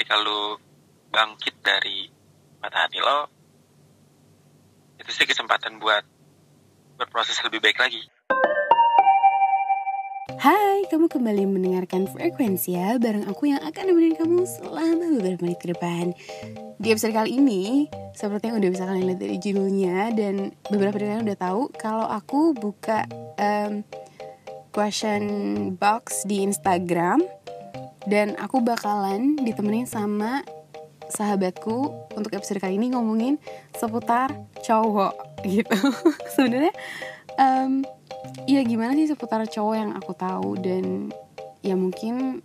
ketika lu bangkit dari patah hati lo itu sih kesempatan buat berproses lebih baik lagi. Hai, kamu kembali mendengarkan Frekuensi ya Bareng aku yang akan nemenin kamu selama beberapa menit ke depan. Di episode kali ini, seperti yang udah bisa kalian lihat dari judulnya Dan beberapa dari kalian udah tahu Kalau aku buka um, question box di Instagram Dan aku bakalan ditemenin sama sahabatku Untuk episode kali ini ngomongin seputar cowok gitu Sebenarnya um, ya gimana sih seputar cowok yang aku tahu dan ya mungkin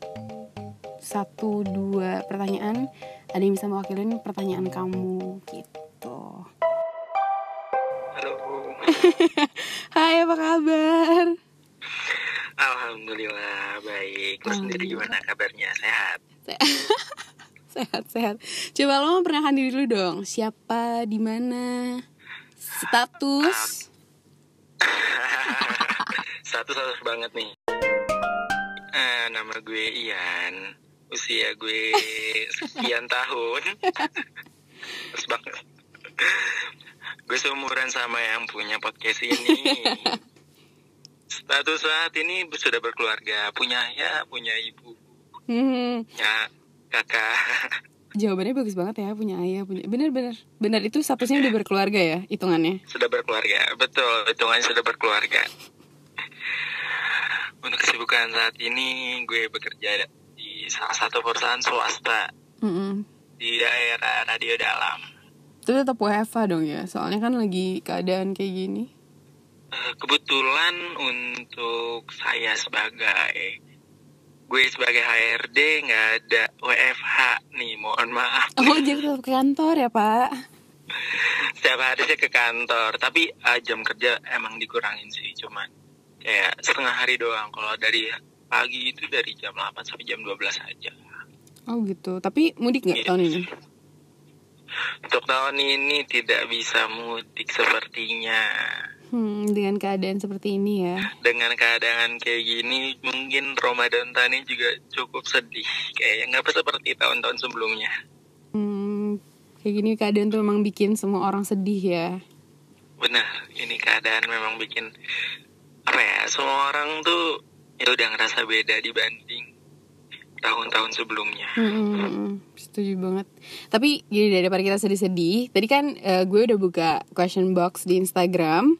satu dua pertanyaan ada yang bisa mewakilin pertanyaan kamu gitu. halo Hai apa kabar? alhamdulillah baik. Lu sendiri gimana kabarnya? Sehat? Sehat sehat. Coba lo perkenalkan diri dulu dong. Siapa, di mana, status? satu satu banget nih. Eh, nama gue Ian. Usia gue sekian tahun. Terus banget. Gue seumuran sama yang punya podcast ini status saat ini sudah berkeluarga punya ayah punya ibu. Hmm, ya kakak. Jawabannya bagus banget ya punya ayah punya bener bener. Itu statusnya udah berkeluarga ya hitungannya. sudah berkeluarga betul. Hitungannya sudah berkeluarga. Untuk kesibukan saat ini gue bekerja di salah satu perusahaan swasta Mm-mm. di daerah radio dalam. Itu tetap WFH dong ya, soalnya kan lagi keadaan kayak gini. Kebetulan untuk saya sebagai gue sebagai HRD nggak ada WFH nih mohon maaf Oh jadi tetap ke kantor ya pak? setiap hari saya ke kantor tapi eh, jam kerja emang dikurangin sih cuman kayak setengah hari doang kalau dari pagi itu dari jam 8 sampai jam 12 aja Oh gitu, tapi mudik nggak Iya. tahun ini? untuk tahun ini tidak bisa mudik sepertinya Hmm, dengan keadaan seperti ini ya. dengan keadaan kayak gini mungkin Ramadan tahun ini juga cukup sedih kayaknya nggak seperti tahun-tahun sebelumnya Hmm, kayak gini keadaan tuh memang bikin semua orang sedih ya. benar ini keadaan memang bikin apa ya semua orang tuh ya udah ngerasa beda dibanding tahun-tahun sebelumnya Hmm, setuju banget. Tapi gini daripada kita sedih-sedih, tadi kan eh, gue udah buka question box di Instagram,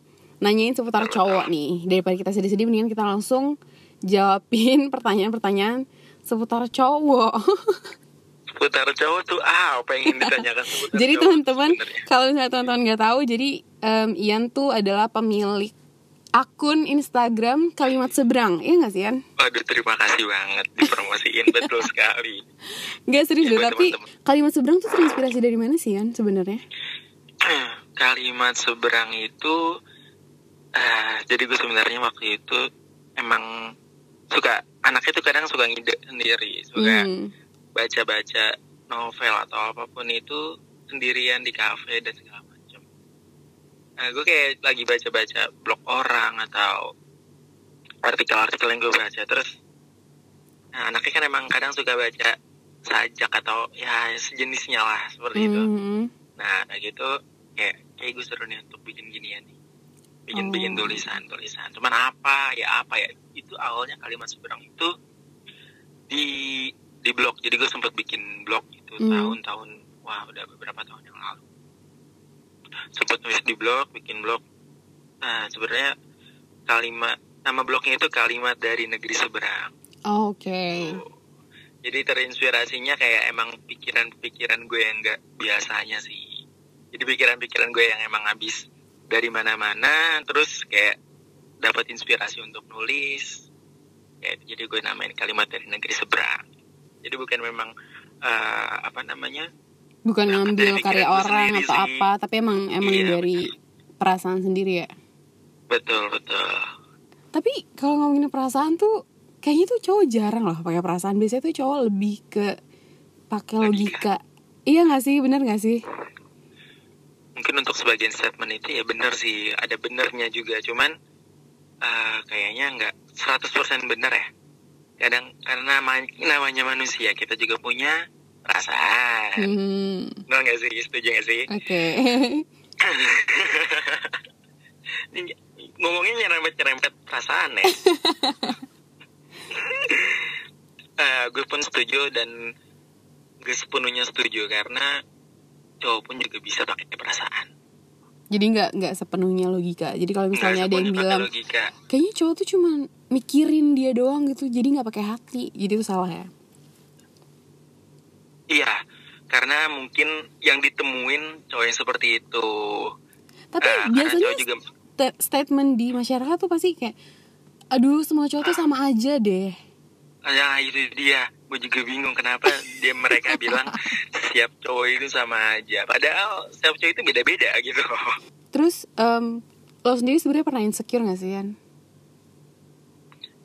nanyain seputar cowok nih. Daripada kita sedih-sedih, mendingan kita langsung jawabin pertanyaan-pertanyaan seputar cowok. seputar cowok tuh ah pengen ditanyakan seputar jadi cowok teman-teman, kalau misalnya teman-teman nggak tahu, jadi em, Ian tuh adalah pemilik akun Instagram Kalimat Seberang, iya nggak sih Ian? Waduh terima kasih banget dipromosiin betul sekali Nggak serius deh, buat tapi. Kalimat Seberang tuh terinspirasi dari mana sih Ian sebenarnya? kalimat seberang itu eh jadi gue sebenarnya waktu itu emang suka anaknya tuh kadang suka ngide sendiri suka Hmm. baca-baca novel atau apa pun itu sendirian di kafe dan segala macam nah gue kayak lagi baca-baca blog orang atau artikel-artikel yang gue baca terus nah, anaknya kan emang kadang suka baca sajak atau ya sejenisnya lah seperti itu Hmm. Nah, kayak gitu kayak kayak gue seru nih untuk bikin ginian nih. Bikin bikin Oh. tulisan, tulisan. Cuman apa? Ya apa ya? Itu awalnya kalimat seberang itu di di blog. Jadi gue sempat bikin blog itu Hmm. tahun-tahun wah udah beberapa tahun yang lalu. Sempat nulis di blog, bikin blog. Nah, sebenarnya kalimat nama blognya itu kalimat dari negeri seberang. Oh, Oke. Jadi terinspirasinya kayak emang pikiran-pikiran gue yang gak biasanya sih. Jadi pikiran-pikiran gue yang emang habis dari mana-mana, terus kayak dapat inspirasi untuk nulis. Kayak, jadi gue namain kalimat dari negeri seberang. Jadi bukan memang eh, apa namanya? Bukan ngambil karya orang sendiri atau sih. apa, tapi emang emang Iya, dari perasaan sendiri ya. Betul betul. Tapi kalau ngomongin perasaan tuh kayaknya tuh cowok jarang loh pakai perasaan. Biasanya tuh cowok lebih ke pakai logika. Iya gak sih? Bener gak sih? Mungkin untuk sebagian statement itu ya benar sih, ada benernya juga. Cuman eh, kayaknya nggak 100% benar ya. Kadang karena ma- namanya manusia kita juga punya perasaan Hmm, Bener gak sih setuju gak sih oke. Ini ngomongnya nyerempet nyerempet perasaan ya Eh, gue pun setuju dan gue sepenuhnya setuju karena cowok pun juga bisa pakai perasaan Jadi nggak nggak sepenuhnya logika. Jadi kalau misalnya ada yang bilang logika kayaknya cowok tuh cuma mikirin dia doang gitu, jadi nggak pakai hati. Jadi itu salah ya. iya karena mungkin yang ditemuin cowok yang seperti itu Tapi karena biasanya juga sta- statement di masyarakat tuh pasti kayak aduh semua cowok tuh sama aja deh. ya itu dia gue juga bingung kenapa dia mereka bilang setiap cowok itu sama aja. Padahal setiap cowok itu beda-beda gitu. Terus em, lo sendiri sebenarnya pernah insecure gak sih Yan?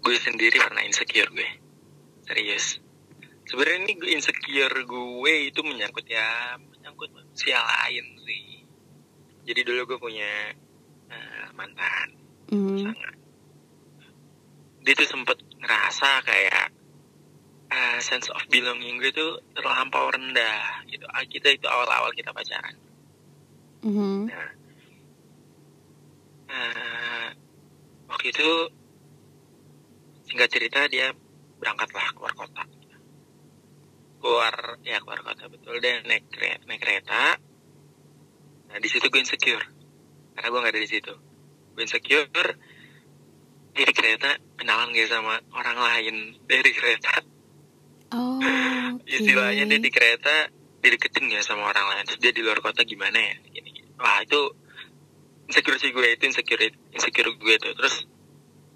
gue sendiri pernah insecure gue. Serius. Sebenarnya ini gue insecure gue itu menyangkut ya menyangkut manusia lain sih. Jadi dulu gue punya eh, mantan. Hmm. sangat. Dia tuh sempet ngerasa kayak eh, sense of belonging gue tuh terlampau rendah gitu. Ah, kita itu awal-awal kita pacaran. Mhm. Eh, waktu itu singkat cerita dia berangkatlah keluar kota. Keluar ya keluar kota betul. Dia naik kere- naik kereta. Nah di situ gue insecure karena gue nggak ada di situ. Gue insecure dia di kereta kenalan gak sama orang lain dari kereta Oh, oke. istilahnya dia di kereta dideketin gak sama orang lain? Terus dia di luar kota gimana ya? Gini, gini. wah itu insecure sih gue itu insecure insecure gue tuh. Terus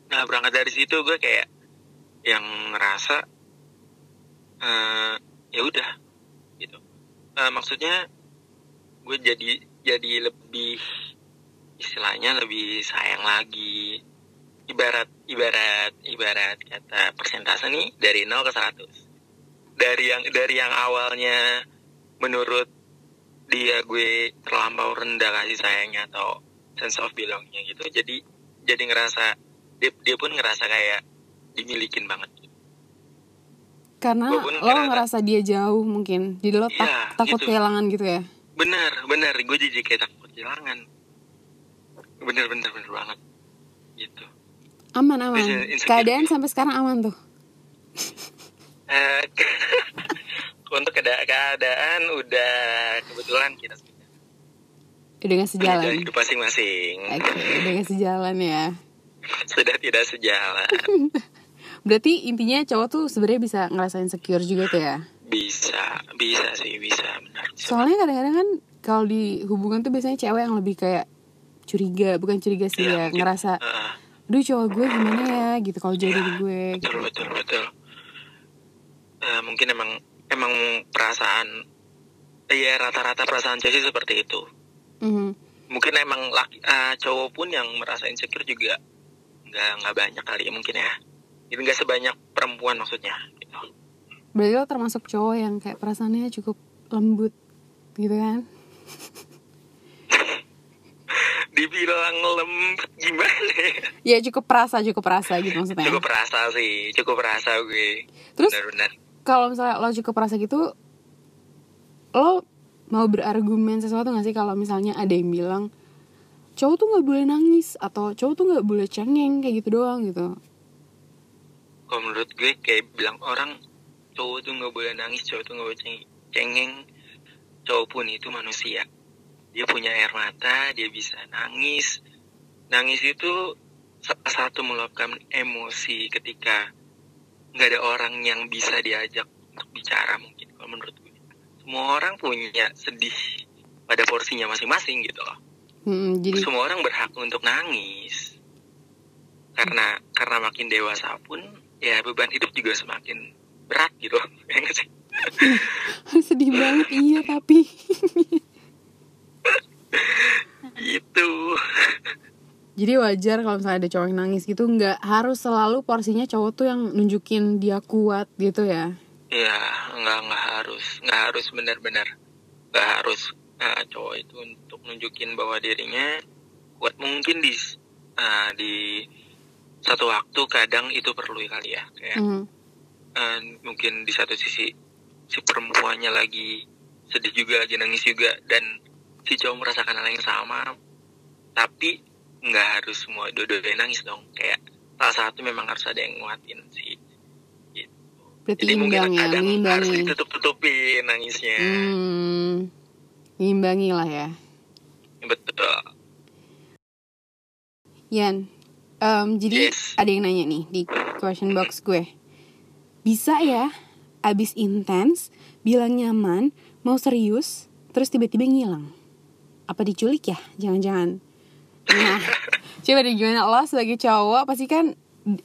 nah berangkat dari situ gue kayak yang ngerasa eh ya udah gitu. Eh, maksudnya gue jadi jadi lebih istilahnya lebih sayang lagi. Ibarat ibarat ibarat kata persentase nih dari 0 ke 100 dari yang dari yang awalnya menurut dia gue terlampau rendah kasih sayangnya atau sense of belongnya gitu jadi jadi ngerasa dia, dia pun ngerasa kayak dimilikin banget Karena lo ngerasa- ngerasa dia jauh mungkin. Jadi lo tak- Iya, takut gitu. kehilangan gitu ya. bener bener gue jadi kayak takut kehilangan bener bener bener banget gitu Aman aman. Keadaan sampai sekarang aman tuh. Eh, untuk keada- keadaan udah kebetulan kita sudah Udah gak sejalan. menjalani hidup masing-masing Oke, udah gak sejalan ya. sudah tidak sejalan Berarti intinya cowok tuh sebenarnya bisa ngerasain secure juga tuh ya. bisa bisa sih bisa benar Soalnya kadang-kadang kan kalau di hubungan tuh biasanya cewek yang lebih kayak curiga, bukan curiga sih Iya, ya, mungkin. ngerasa, Heeh. aduh cowok gue gimana ya gitu kalau jauh dari gue. betul Gitu. betul betul Eh, mungkin emang emang perasaan ya rata-rata perasaan cewek sih seperti itu Mhm. mungkin emang laki eh, cowok pun yang merasa insecure juga nggak nggak banyak kali ya mungkin ya jadi nggak sebanyak perempuan maksudnya gitu. Berarti lo termasuk cowok yang kayak perasaannya cukup lembut gitu kan? dibilang lembut gimana Ya ya? cukup perasa, cukup perasa gitu maksudnya. cukup perasa sih cukup perasa gue Terus benar-benar kalau misalnya lo cukup perasa gitu, lo mau berargumen sesuatu gak sih kalau misalnya ada yang bilang cowok tuh nggak boleh nangis atau cowok tuh nggak boleh cengeng kayak gitu doang gitu. kalau menurut gue kayak bilang orang cowok tuh nggak boleh nangis cowok tuh nggak boleh ceng- cengeng. Cowok pun itu manusia. Dia punya air mata dia bisa nangis. Nangis itu salah satu meluapkan emosi ketika nggak ada orang yang bisa diajak untuk bicara mungkin kalau menurut gue. Semua orang punya sedih pada porsinya masing-masing gitu loh. Hmm, jadi semua orang berhak untuk nangis. Karena karena makin dewasa pun ya beban hidup juga semakin berat gitu ya nggak sih? Sedih banget iya tapi. Gitu jadi wajar kalau misalnya ada cowok yang nangis gitu nggak harus selalu porsinya cowok tuh yang nunjukin dia kuat gitu ya. ya nggak nggak harus nggak harus benar-benar nggak harus eh, cowok itu untuk nunjukin bahwa dirinya kuat mungkin di eh, di satu waktu kadang itu perlu kali ya kayak Hmm. eh, mungkin di satu sisi si perempuannya lagi sedih juga lagi nangis juga dan si cowok merasakan hal yang sama tapi nggak harus semua dua-duanya nangis dong kayak salah satu memang harus ada yang nguatin sih Berarti jadi mungkin ya, kadang harus mengimbangi. ditutup-tutupin nangisnya Hmm, mengimbangi lah ya. betul Yan, em, jadi Yes. ada yang nanya nih di question box gue. Bisa ya, abis intens, bilang nyaman, mau serius, terus tiba-tiba ngilang? Apa diculik ya? Jangan-jangan. Nah, coba deh gimana? Lo sebagai cowok, pasti kan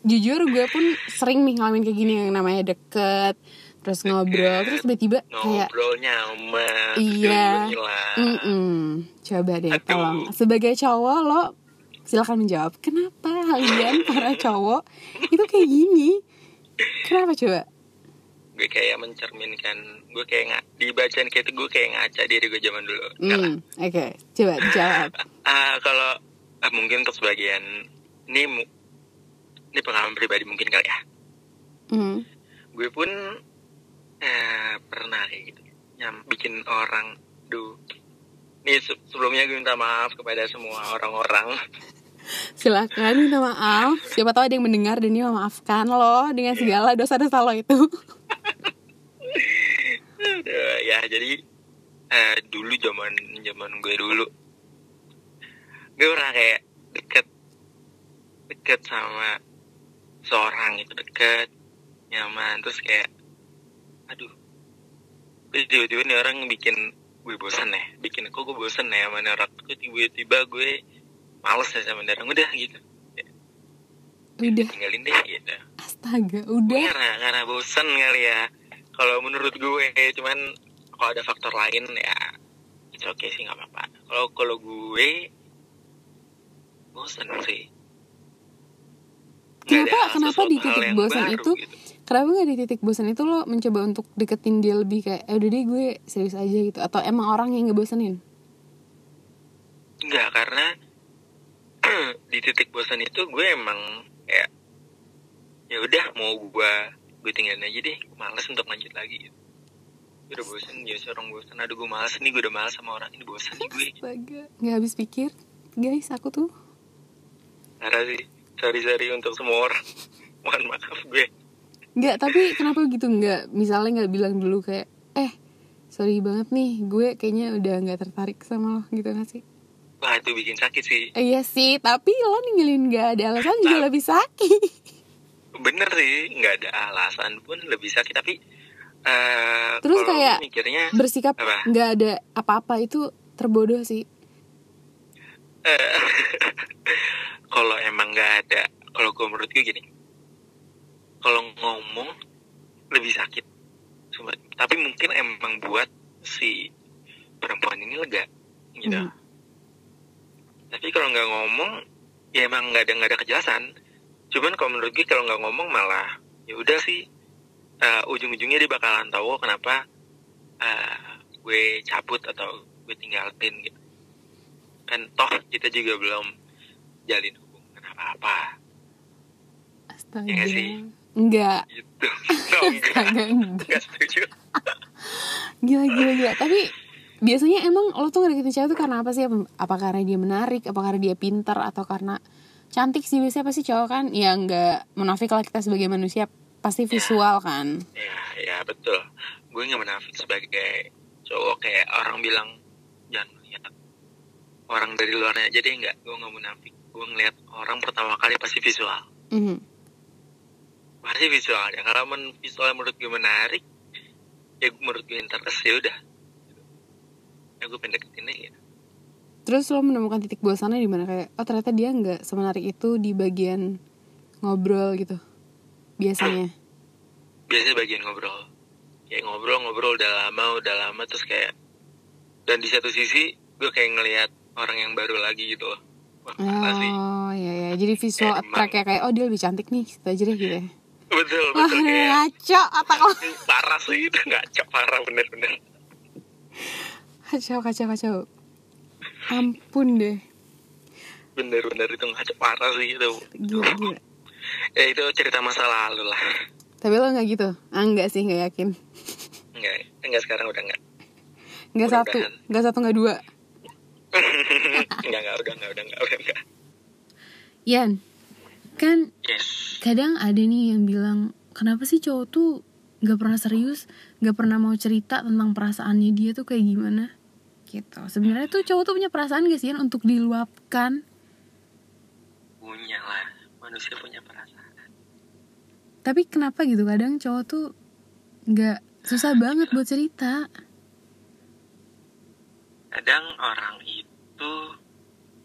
jujur gue pun sering nih ngalamin kayak gini yang namanya deket, terus ngobrol, terus tiba-tiba kayak ngobrol nyaman Iya. Coba deh Aduh. tolong. Sebagai cowok lo Silakan menjawab Kenapa kalian para cowok Itu kayak gini? Kenapa coba? Gue kayak mencerminkan gue kayak nggak dibacaan kayak itu gue kayak ngaca diri gue zaman dulu. Hmm, Oke Coba dijawab. Ah, kalau ah, mungkin untuk sebagian ini ini pengalaman pribadi mungkin kali ya. Hmm. gue pun eh, pernah kayak gitu. Nyam bikin orang duh. Nih se- sebelumnya gue minta maaf kepada semua orang-orang. Silakan minta maaf. Siapa tahu ada yang mendengar Dan dia memaafkan lo Dengan segala dosa-dosa lo itu. Aduh, ya jadi eh, dulu zaman zaman gue dulu gue pernah kayak deket deket sama seorang itu deket nyaman terus kayak aduh terus tiba-tiba nih orang bikin gue bosan ya bikin kok gue bosan ya sama nih orang terus tiba-tiba gue males ya sama orang udah gitu. Udah. Tinggalin deh gitu. Astaga Udah. Karena karena bosan kali ya. Kalau menurut gue cuman kalau ada faktor lain ya it's okay sih nggak apa-apa. Kalau kalau gue bosan sih. Nggak ada Kenapa Kenapa di titik bosan baru itu gitu. Kenapa gak di titik bosan itu lo mencoba untuk deketin dia lebih kayak Eh udah deh gue serius aja gitu? Atau emang orang yang ngebosenin? Enggak karena di titik bosan itu gue emang kayak ya udah mau gue gue tinggalin aja deh gue males untuk lanjut lagi. Gitu. Gue udah bosan ya orang bosan aduh gue males nih gue udah males sama orang ini bosan nih gue Astaga. Gak habis pikir. Guys aku tuh Parah sih sorry sorry untuk semua orang. Mohon maaf gue. Nggak tapi kenapa gitu? Nggak Misalnya nggak bilang dulu kayak Eh sorry banget nih Gue kayaknya udah nggak tertarik sama lo gitu gak sih? Wah itu bikin sakit sih. Eh, Iya sih Tapi lo ninggalin gak ada alasan juga Nah. lebih sakit. Bener sih nggak ada alasan pun lebih sakit tapi eh Terus kayak mikirnya Bersikap Apa? nggak ada apa-apa itu terbodoh sih. Eh, kalau emang nggak ada kalau gue menurut gue gini. Kalau ngomong lebih sakit. Sumpah. tapi mungkin emang buat si perempuan ini lega gitu. Hmm. tapi kalau nggak ngomong ya emang nggak ada nggak ada kejelasan. Cuman kalau menurut gue kalau nggak ngomong malah ya udah sih. Eh, ujung-ujungnya dia bakalan tahu kenapa eh, gue cabut atau gue tinggalin gitu. Kan toh kita juga belum jalin hubungan apa-apa. Astaga. Nggak sih? Enggak gitu. No, enggak Astaga enggak enggak setuju. Gila gila gila. Tapi biasanya emang lo tuh ngedeketin cewek tuh karena apa sih? Apa, karena dia menarik? Apa karena dia pintar? Atau karena cantik sih? Biasanya pasti cowok kan? Ya nggak. Munafik lah kita sebagai manusia. Pasti visual kan? ya ya betul. Gue nggak menafik sebagai cowok. Kayak orang bilang jangan lihat orang dari luarnya. Aja deh nggak gue nggak munafik gue ngeliat orang pertama kali pasti visual. Mhm. pasti visualnya kalau men visualnya menurut gue menarik ya menurut gue interest ya udah. Ya gue pendeketin aja. Terus lo menemukan titik bosannya di mana? Kayak oh ternyata dia nggak semenarik itu di bagian ngobrol gitu biasanya. biasanya bagian ngobrol. Kayak ngobrol-ngobrol udah lama udah lama terus kayak dan di satu sisi gue kayak ngelihat orang yang baru lagi gitu loh Oh iya ya jadi visual Emang. attract ya kayak oh dia lebih cantik nih gitu aja deh gitu ya. betul Wah betul kayak ngaco otak lo. parah sih itu nggak cok parah bener-bener Kacau kacau kacau. Ampun deh. bener-bener itu ngaco parah sih itu Gila gila. ya itu cerita masa lalu lah Tapi lo nggak gitu? Ah enggak sih nggak yakin. Enggak, enggak sekarang udah enggak. nggak satu Mudah-mudahan. nggak satu nggak dua enggak, enggak, udah enggak, udah enggak, udah enggak. Yan kan Yes. kadang ada nih yang bilang kenapa sih cowok tuh nggak pernah serius nggak pernah mau cerita tentang perasaannya dia tuh kayak gimana gitu sebenarnya tuh cowok tuh punya perasaan gak sih Yan untuk diluapkan Punya lah, manusia punya perasaan. tapi kenapa gitu kadang cowok tuh nggak susah banget buat cerita Kadang orang itu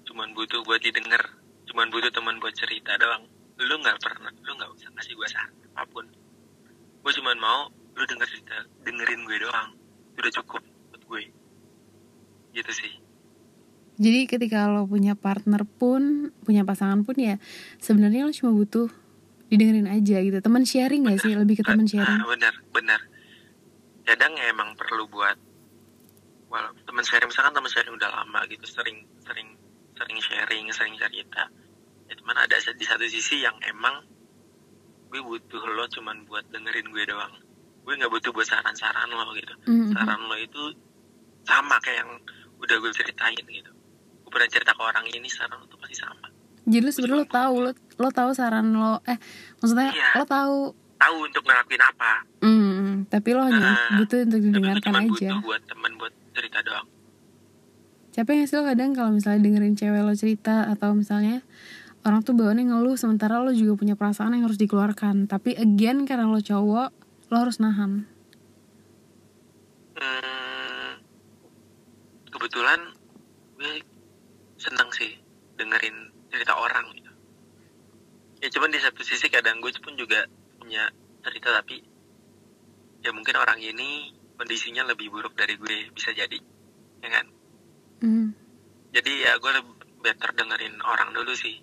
cuman butuh buat didengar, cuman butuh teman buat cerita doang. Lu nggak pernah, lu nggak usah kasih gue saran apa pun. Gue cuman mau lu denger cerita, dengerin gue doang. Udah cukup buat gue. Gitu sih. jadi ketika lo punya partner pun punya pasangan pun ya sebenarnya lo cuma butuh didengerin aja gitu teman sharing gak sih lebih ke teman sharing Ah, benar, benar. Kadang ya emang perlu buat teman sharing misalkan teman sharing udah lama gitu sering sering sering sharing sering cerita. Ya cuman ada di satu sisi yang emang gue butuh lo cuman buat dengerin gue doang. Gue nggak butuh buat saran-saran lo gitu. Mhm. saran lo itu sama kayak yang udah gue ceritain gitu. Gue pernah cerita ke orang ini saran lo tuh pasti sama. Jadi lo sebenarnya lo tahu lo lo tahu saran lo. Eh maksudnya Iya. lo tahu tahu untuk ngelakuin apa. Hmm, tapi lo hanya Ah, butuh untuk didengarkan cuman aja. butuh buat temen buat cerita doang Capek gak sih lo kadang kalau misalnya dengerin cewek lo cerita atau misalnya orang tuh bawaannya ngeluh sementara lo juga punya perasaan yang harus dikeluarkan. Tapi again karena lo cowok, lo harus nahan. Hmm, kebetulan gue seneng sih dengerin cerita orang gitu. Ya cuman di satu sisi kadang gue pun juga punya cerita tapi ya mungkin orang ini kondisinya lebih buruk dari gue bisa jadi, ya kan? Hmm. Jadi ya gue lebih better dengerin orang dulu sih.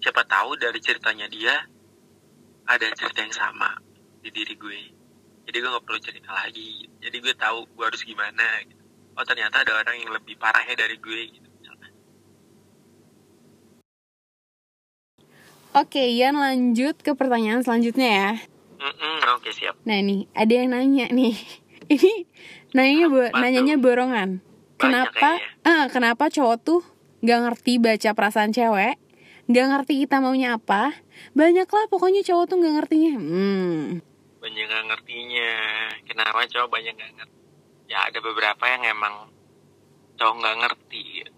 Siapa tahu dari ceritanya dia ada cerita yang sama di diri gue. Jadi gue nggak perlu cerita lagi. Jadi gue tahu gue harus gimana. Gitu. Oh ternyata ada orang yang lebih parahnya dari gue. Gitu. Oke, Yan lanjut ke pertanyaan selanjutnya ya. Mm-mm, Oke siap. Nah nih, ada yang nanya nih. Ini nanyanya bo nanyanya borongan. Kenapa? Ah, kenapa cowok tuh gak ngerti baca perasaan cewek? Gak ngerti kita maunya apa? Banyak lah pokoknya cowok tuh gak ngertinya. Hmm. Banyak nggak ngertinya. Kenapa cowok banyak nggak ngerti? Ya ada beberapa yang emang cowok nggak ngerti.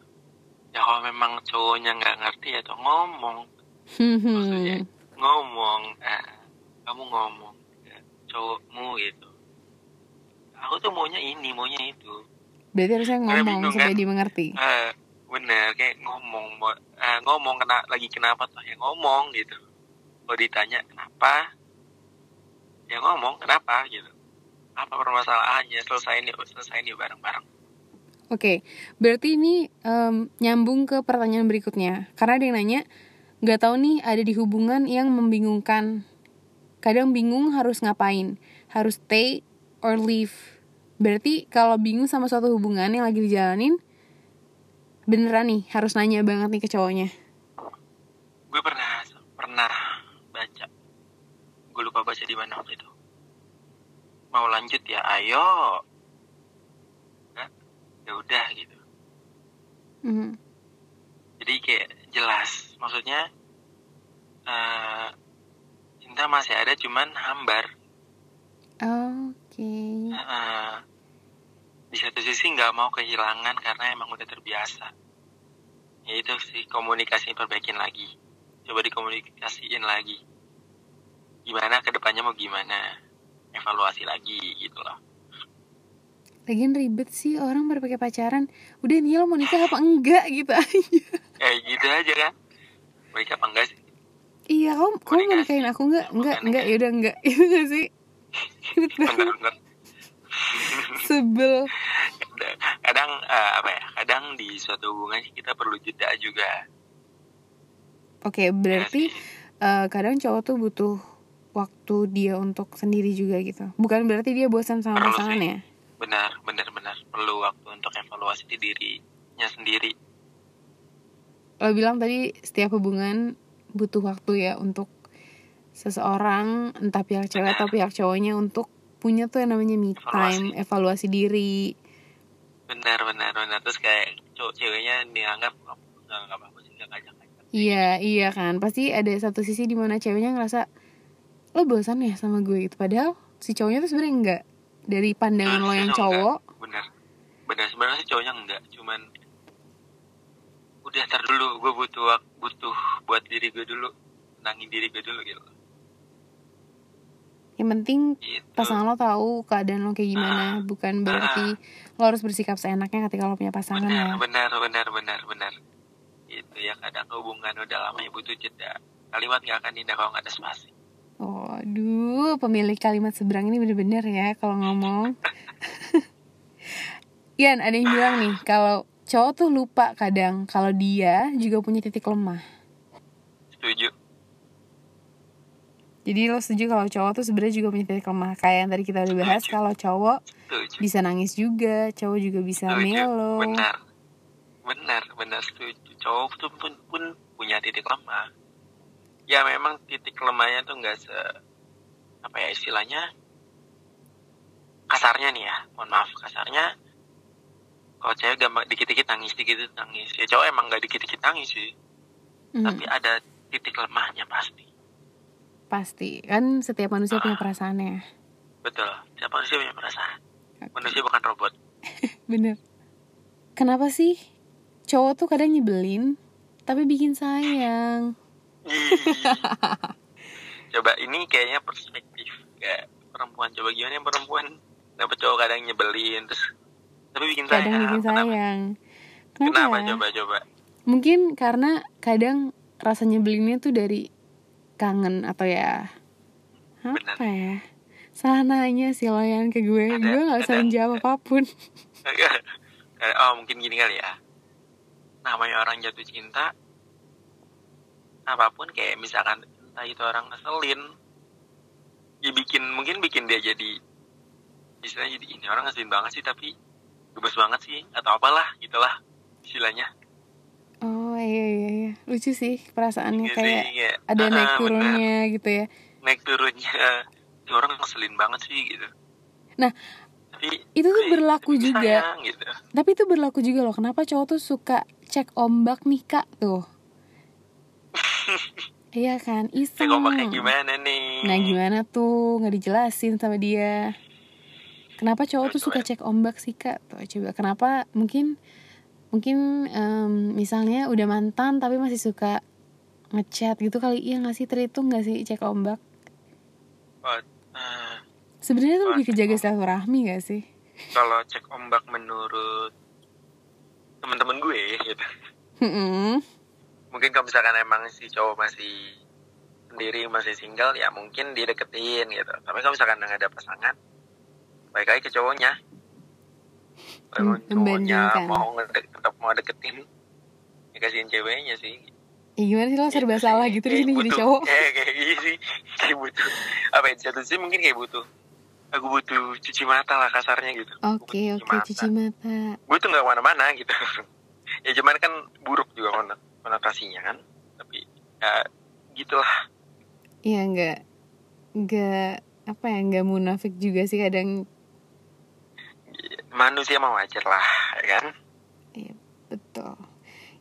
Ya kalau memang cowoknya nggak ngerti ya tuh ngomong. maksudnya ngomong eh, kamu ngomong ke cowokmu gitu. Aku tuh maunya ini maunya itu. Berarti harusnya ngomong bingung, supaya kan? dimengerti. eh bener kayak ngomong eh, ngomong kena lagi kenapa tuh? Ya ngomong gitu. Kalau ditanya kenapa? Ya ngomong kenapa? gitu. Apa permasalahannya? Selesai nih selesai nih bareng-bareng. Oke, berarti ini em, nyambung ke pertanyaan berikutnya. Karena ada yang nanya, nggak tahu nih ada di hubungan yang membingungkan. Kadang bingung harus ngapain, harus stay or leave. Berarti kalau bingung sama suatu hubungan yang lagi dijalanin, beneran nih harus nanya banget nih ke cowoknya. gue pernah pernah baca. Gue lupa baca di mana waktu itu. Mau lanjut ya ayo. Ya udah gitu. Mhm. jadi kayak jelas. Maksudnya eh, cinta masih ada cuman hambar. Oke. Eh, di satu sisi nggak mau kehilangan karena emang udah terbiasa. Ya itu sih komunikasi perbaikin lagi. Coba dikomunikasiin lagi. Gimana ke depannya mau gimana? Evaluasi lagi gitu loh. Lagian ribet sih orang baru pakai pacaran. Udah nih lo mau nikah apa enggak gitu aja. kayak gitu aja kan. Mereka apa enggak sih Iya, kamu, kamu mau nikahin aku enggak? Enggak, Bukan enggak, nikah. yaudah enggak. Itu gak sih? Ribet banget. bener-bener Sebel. kadang, eh, apa ya kadang di suatu hubungan sih kita perlu jeda juga Oke, berarti Ya sih. eh, kadang cowok tuh butuh waktu dia untuk sendiri juga gitu. Bukan berarti dia bosan sama Perlu pasangannya. benar benar benar perlu waktu untuk evaluasi di dirinya sendiri Lo bilang tadi setiap hubungan butuh waktu ya untuk seseorang, entah pihak cewek atau pihak cowoknya untuk punya tuh yang namanya me time evaluasi diri. Benar benar benar. Terus kayak cowok ceweknya dianggap nggak nggak sih nggak ngajak iya iya kan. Pasti ada satu sisi di mana ceweknya ngerasa lo bosan ya sama gue gitu. Padahal si cowoknya tuh sebenarnya enggak dari pandangan lo yang Enggak, cowok. Benar. Benar sebenarnya sih cowoknya enggak cuman udah tar dulu. Gue butuh butuh buat diri gue dulu. Tenangin diri gue dulu gitu. Yang penting gitu. pasangan lo tahu keadaan lo kayak gimana. Bukan berarti lo harus bersikap seenaknya ketika lo punya pasangan benar ya. benar benar benar benar. Itu ya. Kadang hubungan udah lama ya butuh jeda. Kalimat nggak akan indah kalau nggak ada spasi. Oh, aduh, pemilik kalimat seberang ini bener-bener ya kalau ngomong. Ian, ada yang bilang nih, kalau cowok tuh lupa kadang kalau dia juga punya titik lemah. setuju Jadi lo setuju kalau cowok tuh sebenarnya juga punya titik lemah. Kayak yang tadi kita udah bahas, Setuju. kalau cowok setuju bisa nangis juga, cowok juga bisa setuju melo. benar benar benar setuju cowok tuh pun, pun punya titik lemah ya memang titik lemahnya tuh nggak se apa ya istilahnya kasarnya nih ya mohon maaf kasarnya kalau cewek gampang dikit-dikit nangis dikit nangis. Ya cowok emang nggak dikit-dikit nangis sih. Hmm, tapi ada titik lemahnya pasti. Pasti, kan setiap manusia punya perasaannya. betul. Siapa manusia punya perasaan. Oke. manusia bukan robot. Bener. Kenapa sih cowok tuh kadang nyebelin, tapi bikin sayang? Coba ini kayaknya perspektif kayak perempuan. Coba gimana yang perempuan? Dapat cowok kadang nyebelin terus tapi bikin sayang kadang bikin Kenapa? sayang. Kenapa, kenapa ya? coba coba Mungkin karena kadang rasa nyebelinnya tuh dari kangen atau ya apa ya? Salah nanya sih lo yang ke gue, Ada- gue nggak usah ada- menjawab apa pun. Kayak, oh mungkin gini kali ya namanya orang jatuh cinta apa pun kayak misalkan entah itu orang ngeselin ya bikin mungkin bikin dia jadi istilahnya jadi ini orang ngeselin banget sih tapi gemes banget sih atau apalah gitulah istilahnya Oh iya iya iya, lucu sih perasaannya Iya kayak kayak, ada naik turunnya gitu ya. naik turunnya orang ngeselin banget sih gitu Nah, tapi itu tuh berlaku juga. sayang, gitu Tapi itu berlaku juga loh. Kenapa cowok tuh suka cek ombak nih kak tuh? iya kan, iseng. Cek ombaknya gimana nih Nah gimana tuh nggak dijelasin sama dia. Kenapa cowok tuh suka cek ombak sih kak? Tuh coba kenapa? Mungkin mungkin em, misalnya udah mantan tapi masih suka ngechat gitu kali iya nggak sih terhitung nggak sih cek ombak? Eh, Sebenarnya tuh lebih ke cek jaga ombak. silaturahmi gak sih? kalau cek ombak menurut teman-teman gue gitu mungkin kalau misalkan emang si cowok masih sendiri masih single ya mungkin dideketin gitu tapi kalau misalkan nggak ada pasangan baik lagi ke cowoknya. Kalau Mem- cowoknya mau ngedek, tetap mau deketin ya kasihin ceweknya sih. Ya gimana sih lo serba Gitu salah sih. gitu di sini jadi cowok? kayak kayak gitu sih kayak butuh. Apa ya satu sisi mungkin kayak butuh. Aku butuh cuci mata lah kasarnya gitu. Oke butuh oke cuci mata. gue tuh nggak ke mana-mana gitu. Ya cuman kan buruk juga konot- konotasinya kan. Tapi ya gitulah. Iya nggak nggak apa ya nggak munafik juga sih kadang manusia mah wajar lah ya kan Iya betul.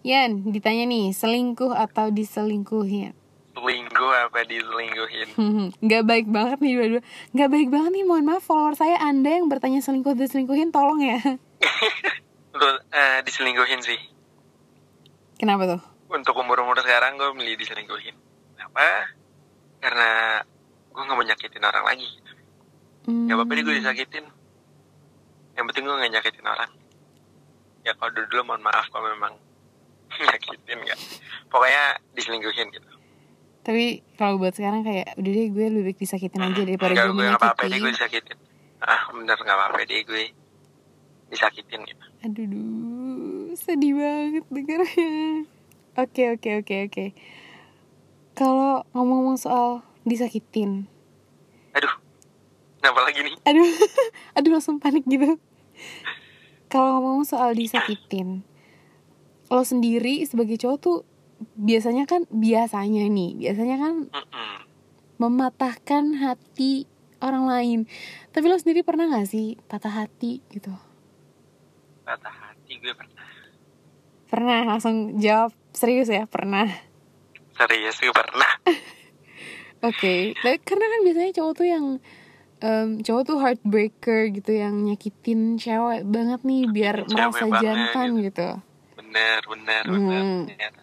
Yan ditanya nih selingkuh atau diselingkuhin? selingkuh apa diselingkuhin Nggak baik banget nih dua-dua. Nggak baik banget nih mohon maaf follower saya anda yang bertanya selingkuh diselingkuhin tolong ya. untuk eh, diselingkuhin sih Kenapa tuh? untuk umur umur sekarang gue milih diselingkuhin kenapa karena gue nggak mau nyakitin orang lagi Hmm, nggak apa-apa deh gue disakitin yang penting gue nggak nyakitin orang. Ya kalau dulu, dulu mohon maaf kalau memang nyakitin nggak. Pokoknya diselingkuhin gitu. Tapi kalau buat sekarang kayak udah deh gue lebih baik disakitin aja daripada Enggak, gue gue nggak apa-apa deh gue disakitin. Ah bener nggak apa-apa deh gue disakitin gitu. Aduh, duh, sedih banget dengarnya. Oke, oke, oke, oke. Kalau ngomong-ngomong soal disakitin, aduh kenapa lagi nih? Aduh, aduh langsung panik gitu. Kalau ngomong soal disakitin, lo sendiri sebagai cowok tuh biasanya kan biasanya nih, biasanya kan mematahkan hati orang lain. Tapi lo sendiri pernah gak sih patah hati gitu? Patah hati gue pernah. Pernah langsung jawab. Serius ya pernah? Serius gue pernah. Oke, okay. karena kan biasanya cowok tuh yang um, cowok tuh heartbreaker gitu yang nyakitin cewek banget nih biar Cewek merasa banget, jantan gitu. gitu. bener bener Hmm. bener ternyata.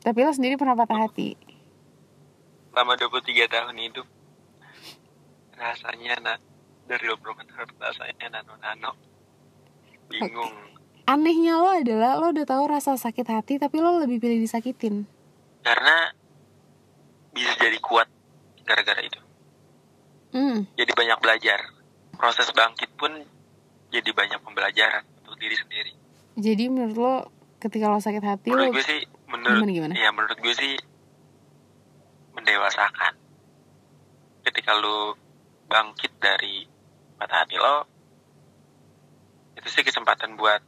Tapi lo sendiri pernah patah hati? selama 23 tahun hidup rasanya nak dari lo broken heart rasanya nano nano bingung Anehnya lo adalah lo udah tahu rasa sakit hati tapi lo lebih pilih disakitin. karena bisa jadi kuat gara-gara itu Hmm, jadi banyak belajar. Proses bangkit pun jadi banyak pembelajaran untuk diri sendiri. Jadi menurut lo ketika lo sakit hati lo menurut gue sih menurut gimana, gimana? ya menurut gue sih mendewasakan. Ketika lu bangkit dari patah hati lo itu sih kesempatan buat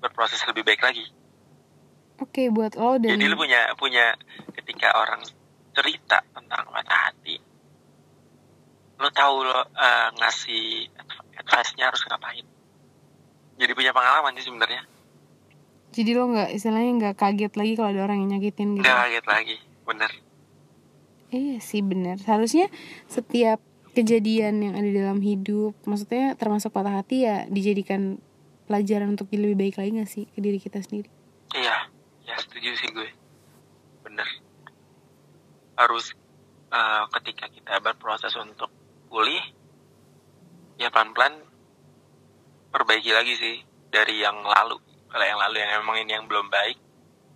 berproses lebih baik lagi. Oke buat lo dan jadi lu punya punya ketika orang cerita tentang patah hati lo tahu lo eh, ngasih advice-nya harus ngapain jadi punya pengalaman sih sebenarnya jadi lo nggak istilahnya nggak kaget lagi kalau ada orang yang nyakitin gitu. nggak kaget lagi bener Iya sih benar. Seharusnya setiap kejadian yang ada dalam hidup, maksudnya termasuk patah hati ya dijadikan pelajaran untuk jadi lebih baik lagi gak sih ke diri kita sendiri. Iya, ya setuju sih gue. Bener. Harus eh, ketika kita berproses untuk pulih, ya pelan-pelan perbaiki lagi sih dari yang lalu. Kalau yang lalu yang emang ini yang belum baik,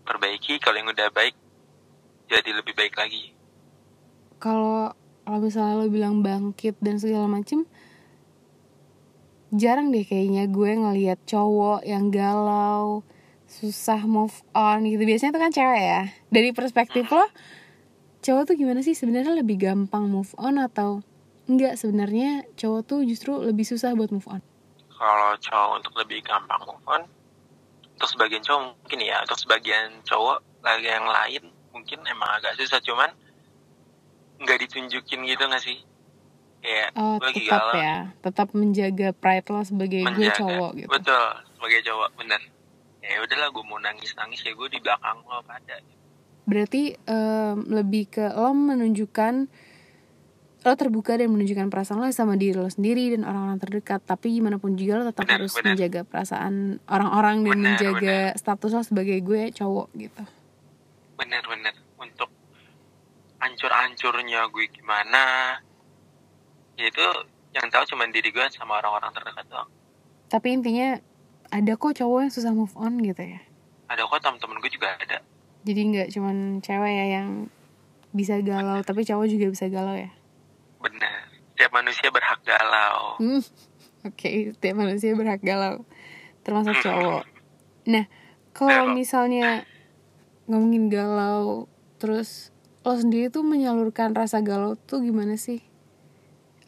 perbaiki. Kalau yang udah baik, jadi lebih baik lagi. Kalau kalau misalnya lo bilang bangkit dan segala macem, jarang deh kayaknya gue ngelihat cowok yang galau, susah move on gitu. Biasanya itu kan cewek ya. Dari perspektif lo, cowok tuh gimana sih sebenarnya lebih gampang move on atau enggak sebenarnya cowok tuh justru lebih susah buat move on? Kalau cowok untuk lebih gampang move on, untuk sebagian cowok mungkin ya, untuk sebagian cowok lagi yang lain mungkin emang agak susah, cuman nggak ditunjukin gitu nggak sih? Kayak Oh, gue lagi tetap galau, ya, tetap menjaga pride lo sebagai gue menjaga. cowok gitu. Betul, sebagai cowok bener. Ya udahlah, gue mau nangis nangis ya gue di belakang lo pada. Berarti em, lebih ke lo menunjukkan lo terbuka dan menunjukkan perasaan lo sama diri lo sendiri dan orang-orang terdekat. Tapi gimana pun juga lo tetap Benar, harus benar. menjaga perasaan orang-orang dan Benar, menjaga status lo sebagai gue cowok gitu. Bener-bener untuk hancur-hancurnya gue gimana, itu yang tahu cuma diri gue sama orang-orang terdekat doang. Tapi intinya ada kok cowok yang susah move on gitu ya. Ada kok temen-temen gue juga ada. Jadi nggak cuman cewek ya yang bisa galau, tapi cowok juga bisa galau ya. Bener. Setiap manusia berhak galau. Hmm, Oke, setiap manusia berhak galau, termasuk cowok. Nah, kalau misalnya ngomongin galau, terus lo sendiri tuh menyalurkan rasa galau tuh gimana sih?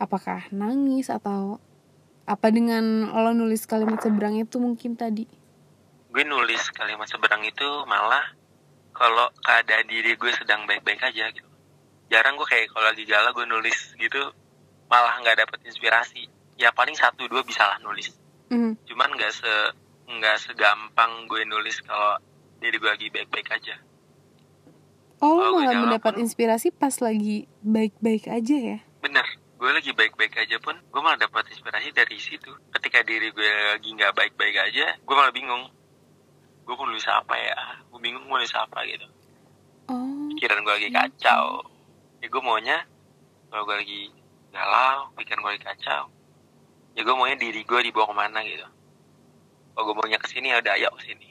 Apakah nangis atau apa dengan lo nulis kalimat seberang itu mungkin tadi? Gue nulis kalimat seberang itu malah kalau keadaan diri gue sedang baik-baik aja gitu. Jarang gue kayak kalau lagi galau gue nulis gitu malah nggak dapet inspirasi. Ya paling satu dua bisa lah nulis. Hmm, Cuman nggak se nggak segampang gue nulis kalau diri gue lagi baik-baik aja. Oh, lo gue malah mendapat pun. inspirasi pas lagi baik-baik aja ya? Bener, gue lagi baik-baik aja pun gue malah dapat inspirasi dari situ. Ketika diri gue lagi nggak baik-baik aja, gue malah bingung. Gue mau nulis apa ya? Gue bingung mau nulis apa gitu. Oh, pikiran gue lagi kacau ya gue maunya kalau gue lagi galau pikiran gue lagi kacau ya gue maunya diri gue dibawa ke mana gitu. Kalau gue maunya ke sini ya udah ayo ke sini.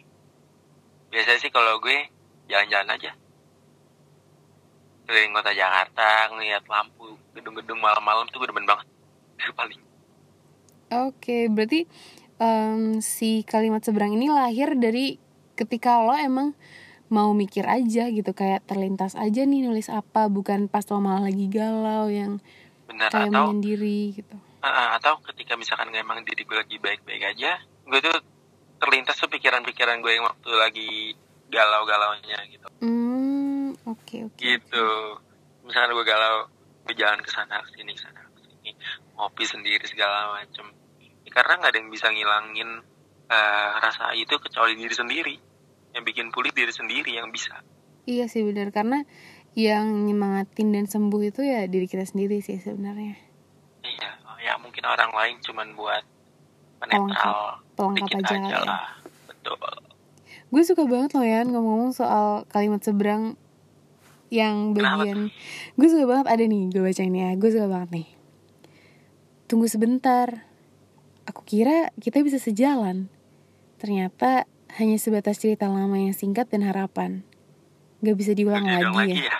Biasanya sih kalau gue jalan-jalan aja. Keliling kota Jakarta ngeliat lampu gedung-gedung malam-malam tuh gue demen banget. Paling. Oke, berarti em, si kalimat seberang ini lahir dari ketika lo emang mau mikir aja gitu kayak terlintas aja nih nulis apa bukan pas lo malah lagi galau yang bener kayak atau menyendiri gitu. Ah, atau ketika misalkan emang diri gue lagi baik-baik aja gue tuh terlintas tuh pikiran-pikiran gue yang waktu lagi galau-galaunya gitu Hmm, oke oke. gitu misalkan gue galau gue jalan ke sana ke sini ke sana ke sini ngopi sendiri segala macem ya, karena nggak ada yang bisa ngilangin eh, rasa itu kecuali diri sendiri yang bikin pulih diri sendiri yang bisa. Iya sih benar karena yang nyemangatin dan sembuh itu ya diri kita sendiri sih sebenarnya. iya ya mungkin orang lain cuman buat Pelengkap. menetral Pelengkap aja aja lah ya. lah. Betul. Gue suka banget loh ya ngomong-ngomong soal kalimat seberang yang bagian gue suka banget ada nih gue bacain ya. Gue suka banget nih. Tunggu sebentar. Aku kira kita bisa sejalan. Ternyata hanya sebatas cerita lama yang singkat dan harapan. Gak bisa diulang lagi lagi ya? ya?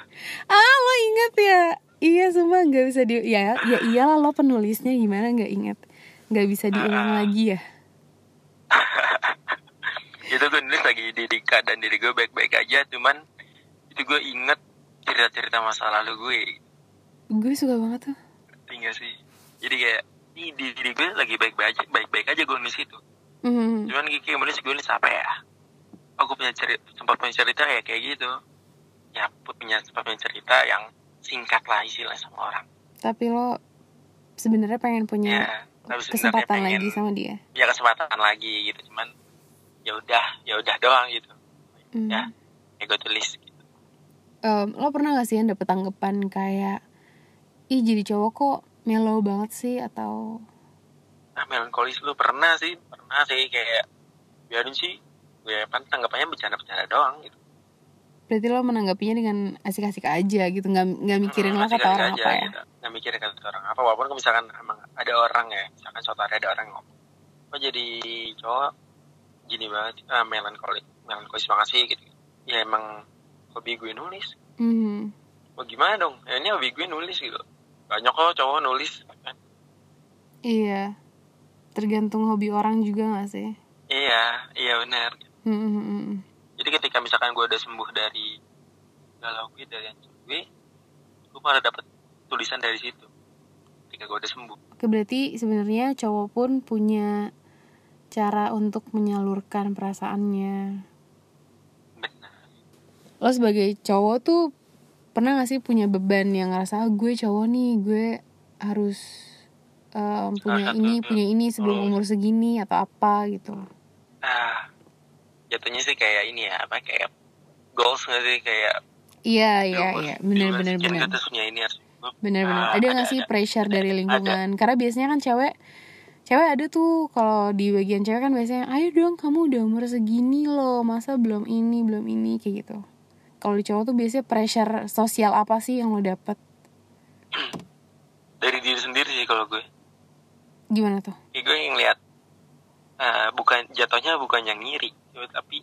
Ah lo inget ya? Iya sumpah nggak bisa di ya ya iyalah lo penulisnya gimana nggak inget nggak bisa diulang Ah. lagi ya? Itu gue nulis lagi di Dika dan diri gue baik-baik aja cuman itu gue inget cerita-cerita masa lalu gue. Gue suka banget tuh. Tinggal sih. Jadi kayak ini di diri gue lagi baik-baik aja baik-baik aja gue nulis itu Mhm. cuman Kiki nulis gue nulis apa ya. Aku punya cerita sempat punya cerita ya kayak gitu. Ya punya sempat punya cerita yang singkat lah istilahnya sama orang. Tapi lo sebenarnya pengen punya ya kesempatan pengen lagi sama dia? Ya kesempatan lagi gitu. Cuman ya udah ya udah doang gitu. Hmm. ya ya gue tulis gitu. Em, lo pernah gak sih yang dapet tanggapan kayak ih jadi cowok kok mellow banget sih? Atau ah melankolis lu. Pernah sih pernah sih. Kayak biarin sih. Gue pan tanggapannya bercanda-bercanda doang gitu. Berarti lo menanggapinya dengan asik-asik aja gitu. Nggak nggak mikirin Hmm, lo kata orang aja apa ya? gitu. nggak mikirin kata orang apa. Walaupun misalkan emang ada orang ya. Misalkan suatu hari ada orang ngomong kok jadi cowok? Gini banget. Ah, melankolis melankolis banget sih gitu. Ya emang hobi gue nulis. Mhm. mau gimana dong? Ya, ini hobi gue nulis gitu. Banyak kok cowok nulis kan? Iya tergantung hobi orang juga gak sih? Iya iya benar Mhm. jadi ketika misalkan gue udah sembuh dari galau gue dari hancur gue gue malah dapet tulisan dari situ. Ketika gue udah sembuh. Oke berarti sebenarnya cowok pun punya cara untuk menyalurkan perasaannya. Benar lo sebagai cowok tuh pernah gak sih punya beban yang ngerasa "Ah, gue cowok nih gue harus em, punya satu ini punya ini sebelum Hmm. umur segini atau apa gitu. Ah jatuhnya sih kayak ini ya apa kayak goals nggak sih? Kayak iya ya iya iya. Benar 17 benar benar ini harus benar benar Ah, ada ada, gak sih ada. pressure dari Ada. lingkungan? Karena biasanya kan cewek cewek ada tuh kalau di bagian cewek kan biasanya ayo dong kamu udah umur segini loh masa belum ini belum ini kayak gitu. Kalau di cowok tuh biasanya pressure sosial apa sih yang lo dapet? Dari diri sendiri sih kalau gue gimana tuh? Ya gue yang lihat eh, bukan jatuhnya bukan yang ngiri gitu, tapi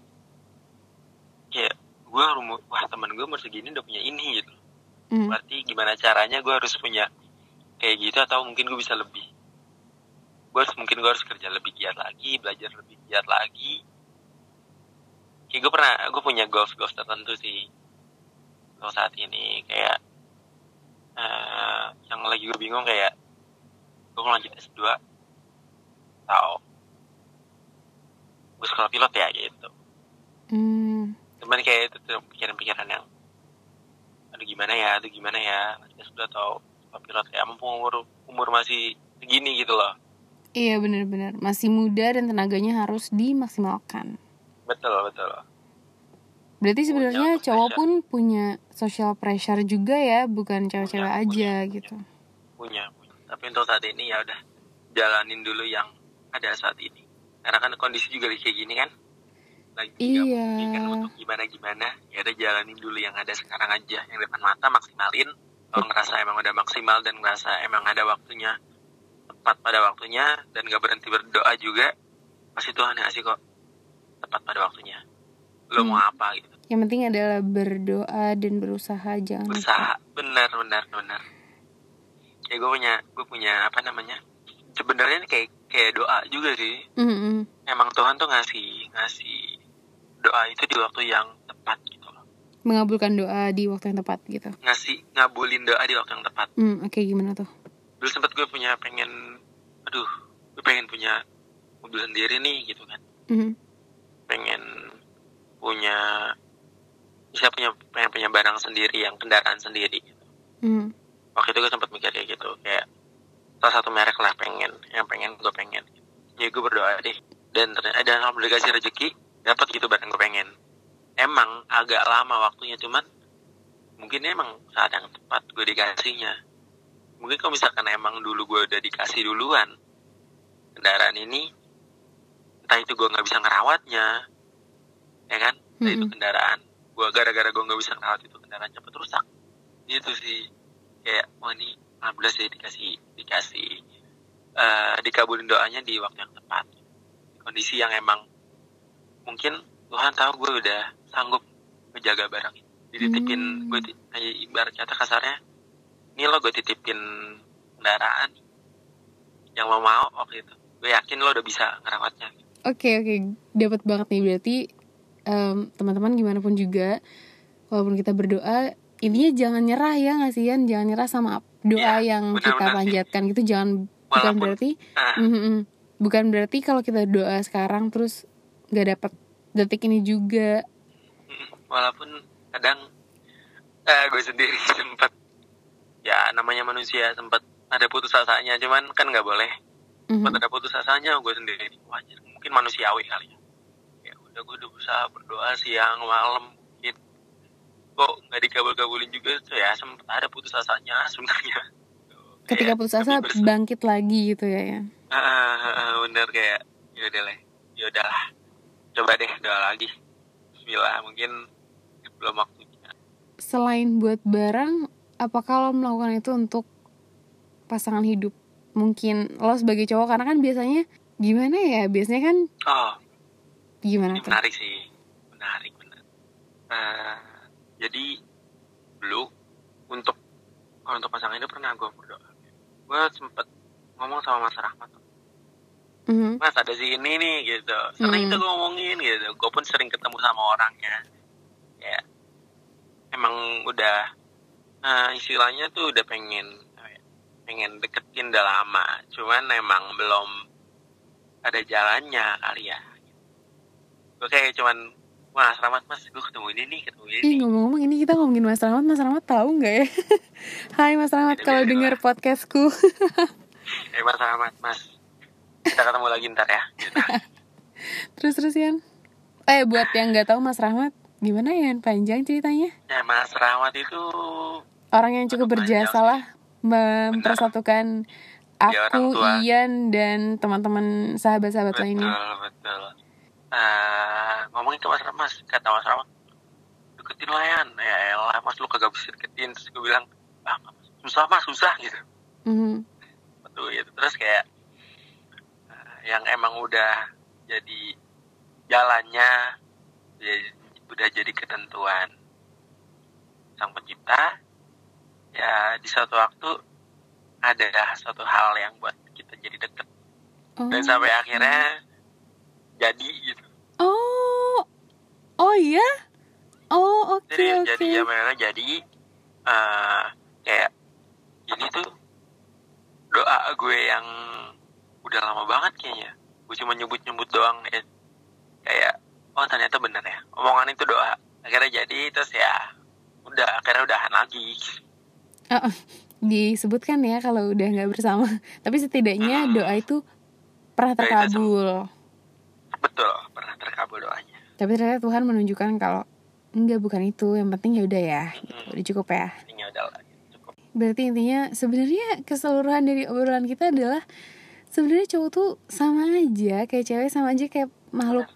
ya gue umur wah teman gue umur segini udah punya ini gitu. Hmm. berarti gimana caranya gue harus punya kayak gitu atau mungkin gue bisa lebih gue harus mungkin gue harus kerja lebih giat lagi belajar lebih giat lagi. Kayak gue pernah gue punya goals goals tertentu sih. Kalau saat ini kayak eh yang lagi gue bingung kayak gue mau lanjut S2 atau gue sekolah pilot ya gitu. Hmm. cuman kayak itu tuh pikiran-pikiran yang aduh gimana ya? Aduh gimana ya? Lanjut S2 atau sekolah pilot? Ya mumpung umur umur masih segini gitu loh. Iya benar-benar masih muda dan tenaganya harus dimaksimalkan. betul betul. Berarti sebenarnya cowok pressure. pun punya social pressure juga ya, bukan cewek-cewek aja punya, gitu. punya tapi untuk saat ini ya udah jalanin dulu yang ada saat ini. Karena kan kondisi juga lagi kayak gini kan? Lagi Iya. memungkinkan untuk gimana gimana ya udah jalanin dulu yang ada sekarang aja yang depan mata maksimalin. Kalau ngerasa emang udah maksimal dan ngerasa emang ada waktunya tepat pada waktunya dan gak berhenti berdoa juga pasti Tuhan yang ngasih kok tepat pada waktunya. Lo mau Hmm. apa gitu. Yang penting adalah berdoa dan berusaha jangan berusaha. Benar benar benar kayak gue punya gue punya apa namanya sebenarnya ini kayak kayak doa juga sih Mm-mm. emang Tuhan tuh ngasih ngasih doa itu di waktu yang tepat gitu loh Mengabulkan doa di waktu yang tepat gitu. ngasih ngabulin doa di waktu yang tepat Hmm, oke gimana tuh? dulu sempat gue punya pengen aduh gue pengen punya mobil sendiri nih gitu kan Mhm. pengen punya bisa punya pengen punya barang sendiri yang kendaraan sendiri gitu. Hmm. Waktu itu gue sempat mikir kayak gitu kayak salah satu merek lah pengen yang pengen gue pengen. Ya gue berdoa deh. Dan ternyata dan alhamdulillah dikasih rezeki dapat gitu barang gue pengen. Emang agak lama waktunya cuman mungkin emang saat yang tepat gue dikasihnya. Mungkin kalau misalkan emang dulu gue udah dikasih duluan kendaraan ini entah itu gue nggak bisa ngerawatnya ya kan? Entah itu Mm-mm. kendaraan gue gara-gara gue nggak bisa ngerawat itu kendaraan cepet rusak. Gitu sih kayak wah ini alhamdulillah sih dikasih dikasih eh dikabulin doanya di waktu yang tepat. Kondisi yang emang mungkin Tuhan tahu gue udah sanggup menjaga barang itu dititipin Hmm. gue ibarat kata kasarnya ini lo gue titipin kendaraan yang lo mau waktu itu. Gue yakin lo udah bisa ngerawatnya. Oke oke, dapat banget nih. Berarti em, teman-teman gimana pun juga, walaupun kita berdoa, intinya jangan nyerah ya nggak sih Yan? Jangan nyerah sama doa Iya, yang kita benar-benar sih. panjatkan gitu, jangan bukan Walaupun- berarti, Ah. Mhm, mhm. bukan berarti kalau kita doa sekarang terus nggak dapat detik ini juga. Mm, walaupun kadang eh, gue sendiri sempat ya namanya manusia sempat ada putus asanya cuman kan nggak boleh Mhm. sempat ada putus asanya gue sendiri wajar mungkin manusiawi kali ya ya udah gue udah berusaha berdoa siang malam kok nggak dikabul-kabulin juga tuh ya sempat ada putus asanya sebenarnya Ketika putus asa bangkit lagi gitu ya ah, ah, bener kayak ya udah lah ya udahlah coba deh doa lagi Bismillah mungkin belum waktunya Selain buat barang, apakah lo melakukan itu untuk pasangan hidup? Mungkin lo sebagai cowok karena kan biasanya gimana ya? Biasanya kan oh gimana tuh? menarik sih, menarik benar. Eh, jadi dulu untuk kalau untuk pasangan itu pernah gue berdoa. Gue sempet ngomong sama Mas Rahmat, Mhm. Mas ada si ini nih gitu. Sering Hmm. tuh ngomongin gitu. Gue pun sering ketemu sama orangnya. Ya, emang udah eh, istilahnya tuh udah pengen ya, pengen deketin udah lama. Cuman emang belum ada jalannya kali ya. Gue kayak cuman Mas Rahmat mas gue ketemu ini nih ketemu ini Ih ngomong-ngomong ini kita ngomongin Mas Rahmat, Mas Rahmat tahu nggak ya? Hai Mas Rahmat kalau dengar podcastku. Eh Mas Rahmat mas kita ketemu lagi ntar ya. Terus terus Yan. Eh buat yang nggak tahu Mas Rahmat, gimana ya panjang ceritanya? Ya Mas Rahmat itu Orang yang cukup berjasa lah mempersatukan aku. Ian dan teman-teman sahabat-sahabat betul lainnya. betul. Eh, ngomongin ke Mas Rahmat, kata Mas Rahmat deketin lah Yan. Ya elah mas lu kagak bisa deketin. Terus gue bilang ah, susah mas susah gitu. Mhm. betul gitu terus kayak eh, yang emang udah jadi jalannya ya, udah jadi ketentuan sang pencipta ya di suatu waktu ada suatu hal yang buat kita jadi deket Oh. dan sampai akhirnya jadi gitu Oh, oh iya? Oh oke jadi oke. jadi ya mereka jadi eh, kayak ini tuh doa gue yang udah lama banget kayaknya gue cuma nyebut-nyebut doang ya kayak oh ternyata bener ya omongan itu doa akhirnya jadi terus ya udah akhirnya udahan lagi Oh, oh. disebutkan ya kalau udah nggak bersama. Tapi setidaknya Hmm. doa itu pernah terkabul. Betul pernah terkabul doanya Tapi ternyata Tuhan menunjukkan kalau enggak bukan itu. Yang penting ya udah ya. Gitu. Mm-mm. Udah cukup ya. ini udah lah cukup Berarti intinya sebenarnya keseluruhan dari obrolan kita adalah sebenarnya cowok tuh sama aja kayak cewek sama aja kayak makhluk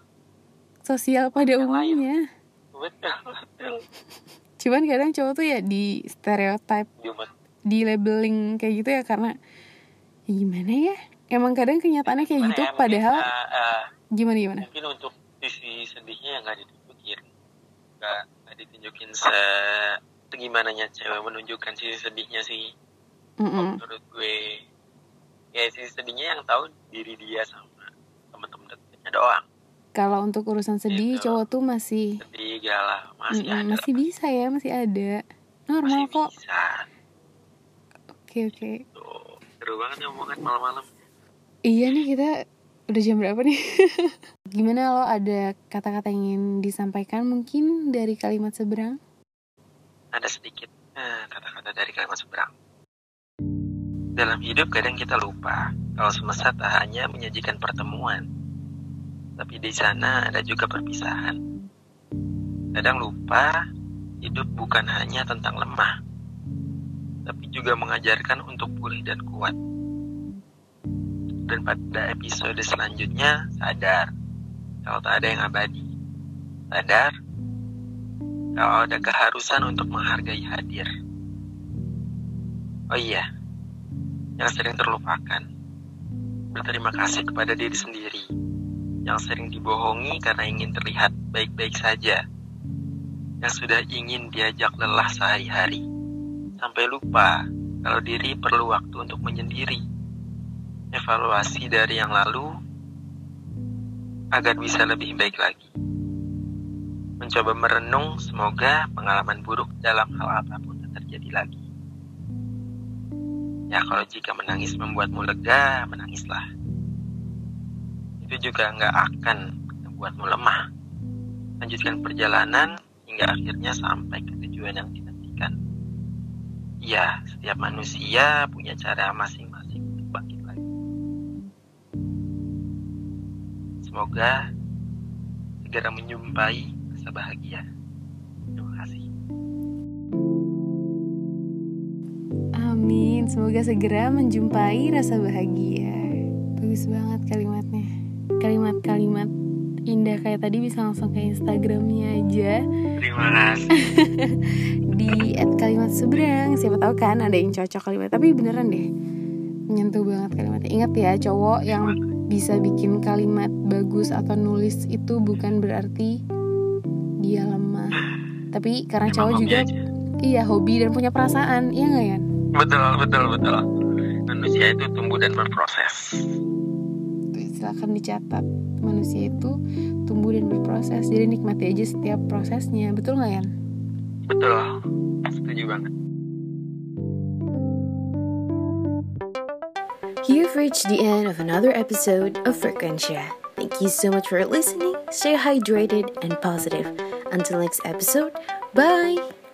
sosial pada Yang umumnya. betul betul Cuman kadang cowok tuh ya di stereotype, Jumat di labeling kayak gitu ya karena ya gimana ya? Emang kadang kenyataannya kayak gitu ya, padahal eh, eh, gimana gimana? mungkin untuk sisi sedihnya yang nggak ditunjukin nggak nggak ditunjukin se segimana nya cewek menunjukkan sisi sedihnya sih Mm-mm. menurut gue ya sisi sedihnya yang tahu diri dia sama teman-teman dekatnya doang Kalau untuk urusan sedih Gitu. cowok tuh masih sedih galah masih Mm-mm, ada masih bisa ya, masih ada. Normal masih kok. bisa Oke oke. tuh seru banget omongan malam-malam Iya nih kita udah jam berapa nih? Gimana lo ada kata-kata yang ingin disampaikan mungkin dari kalimat seberang? ada sedikit eh, kata-kata dari kalimat seberang Dalam hidup kadang kita lupa kalau semesta tak hanya menyajikan pertemuan, tapi di sana ada juga perpisahan. Kadang lupa hidup bukan hanya tentang lemah, tapi juga mengajarkan untuk pulih dan kuat. Dan pada episode selanjutnya, sadar kalau tak ada yang abadi. Sadar kalau ada keharusan untuk menghargai hadir. Oh iya, yang sering terlupakan. Berterima kasih kepada diri sendiri yang sering dibohongi karena ingin terlihat baik-baik saja. Yang sudah ingin diajak lelah sehari-hari. Sampai lupa kalau diri perlu waktu untuk menyendiri. Evaluasi dari yang lalu agar bisa lebih baik lagi. Mencoba merenung semoga pengalaman buruk dalam hal apa pun tak terjadi lagi. Ya kalau jika menangis membuatmu lega, menangislah. Itu juga nggak akan membuatmu lemah. Lanjutkan perjalanan hingga akhirnya sampai ke tujuan yang dinantikan. Ya, setiap manusia punya cara masing-masing Semoga segera menjumpai rasa bahagia. Terima kasih. Amin, semoga segera menjumpai rasa bahagia. Bagus banget kalimatnya. Kalimat-kalimat indah kayak tadi bisa langsung ke Instagramnya aja Terima kasih. di @kalimat seberang. Siapa tahu kan ada yang cocok kalimat. Tapi beneran deh, menyentuh banget kalimatnya. Ingat ya, cowok yang bisa bikin kalimat bagus atau nulis itu bukan berarti dia lemah. Tapi karena Emang cowok juga aja. iya hobi dan punya perasaan, iya nggak ya? Betul, betul, betul. Manusia itu tumbuh dan berproses. Silakan dicatat. Manusia itu tumbuh dan berproses. Jadi nikmati aja setiap prosesnya. Betul nggak ya? Betul. Setuju banget. You've reached the end of another episode of Frequencia. Thank you so much for listening. Stay hydrated and positive. Until next episode, bye!